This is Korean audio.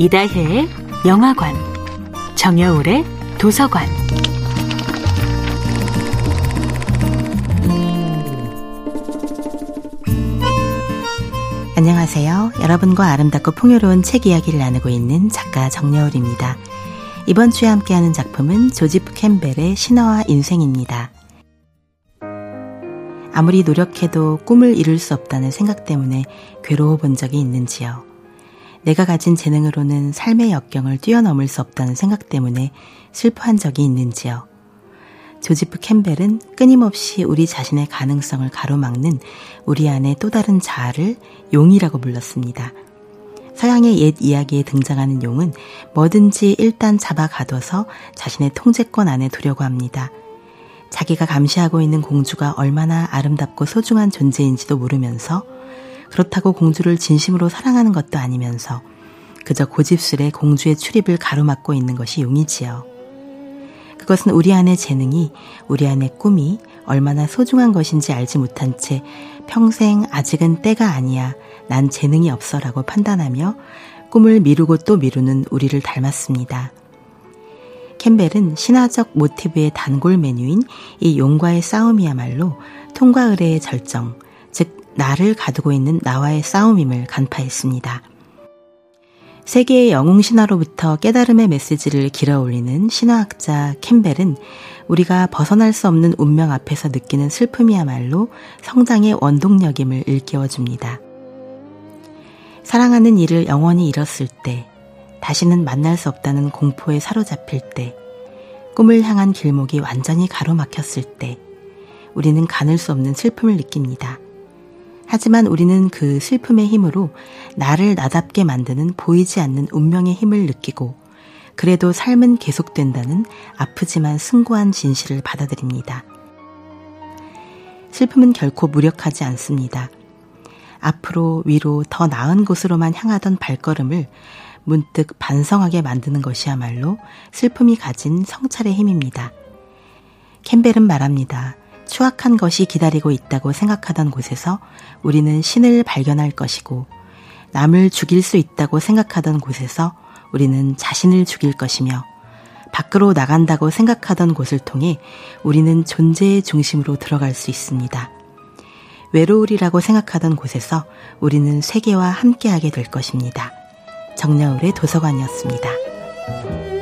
이다혜의 영화관, 정여울의 도서관. 안녕하세요. 여러분과 아름답고 풍요로운 책 이야기를 나누고 있는 작가 정여울입니다. 이번 주에 함께하는 작품은 조지프 캠벨의 신화와 인생입니다. 아무리 노력해도 꿈을 이룰 수 없다는 생각 때문에 괴로워 본 적이 있는지요. 내가 가진 재능으로는 삶의 역경을 뛰어넘을 수 없다는 생각 때문에 슬퍼한 적이 있는지요. 조지프 캠벨은 끊임없이 우리 자신의 가능성을 가로막는 우리 안의 또 다른 자아를 용이라고 불렀습니다. 서양의 옛 이야기에 등장하는 용은 뭐든지 일단 잡아 가둬서 자신의 통제권 안에 두려고 합니다. 자기가 감시하고 있는 공주가 얼마나 아름답고 소중한 존재인지도 모르면서 그렇다고 공주를 진심으로 사랑하는 것도 아니면서 그저 고집스레 공주의 출입을 가로막고 있는 것이 용이지요. 그것은 우리 안의 재능이, 우리 안의 꿈이 얼마나 소중한 것인지 알지 못한 채 평생 아직은 때가 아니야, 난 재능이 없어 라고 판단하며 꿈을 미루고 또 미루는 우리를 닮았습니다. 캠벨은 신화적 모티브의 단골 메뉴인 이 용과의 싸움이야말로 통과 의례의 절정, 즉 나를 가두고 있는 나와의 싸움임을 간파했습니다. 세계의 영웅 신화로부터 깨달음의 메시지를 길어 올리는 신화학자 캠벨은 우리가 벗어날 수 없는 운명 앞에서 느끼는 슬픔이야말로 성장의 원동력임을 일깨워 줍니다. 사랑하는 이를 영원히 잃었을 때, 다시는 만날 수 없다는 공포에 사로잡힐 때, 꿈을 향한 길목이 완전히 가로막혔을 때, 우리는 가눌 수 없는 슬픔을 느낍니다. 하지만 우리는 그 슬픔의 힘으로 나를 나답게 만드는 보이지 않는 운명의 힘을 느끼고 그래도 삶은 계속된다는 아프지만 승고한 진실을 받아들입니다. 슬픔은 결코 무력하지 않습니다. 앞으로 위로 더 나은 곳으로만 향하던 발걸음을 문득 반성하게 만드는 것이야말로 슬픔이 가진 성찰의 힘입니다. 캠벨은 말합니다. 추악한 것이 기다리고 있다고 생각하던 곳에서 우리는 신을 발견할 것이고 남을 죽일 수 있다고 생각하던 곳에서 우리는 자신을 죽일 것이며 밖으로 나간다고 생각하던 곳을 통해 우리는 존재의 중심으로 들어갈 수 있습니다. 외로울이라고 생각하던 곳에서 우리는 세계와 함께하게 될 것입니다. 정여울의 도서관이었습니다.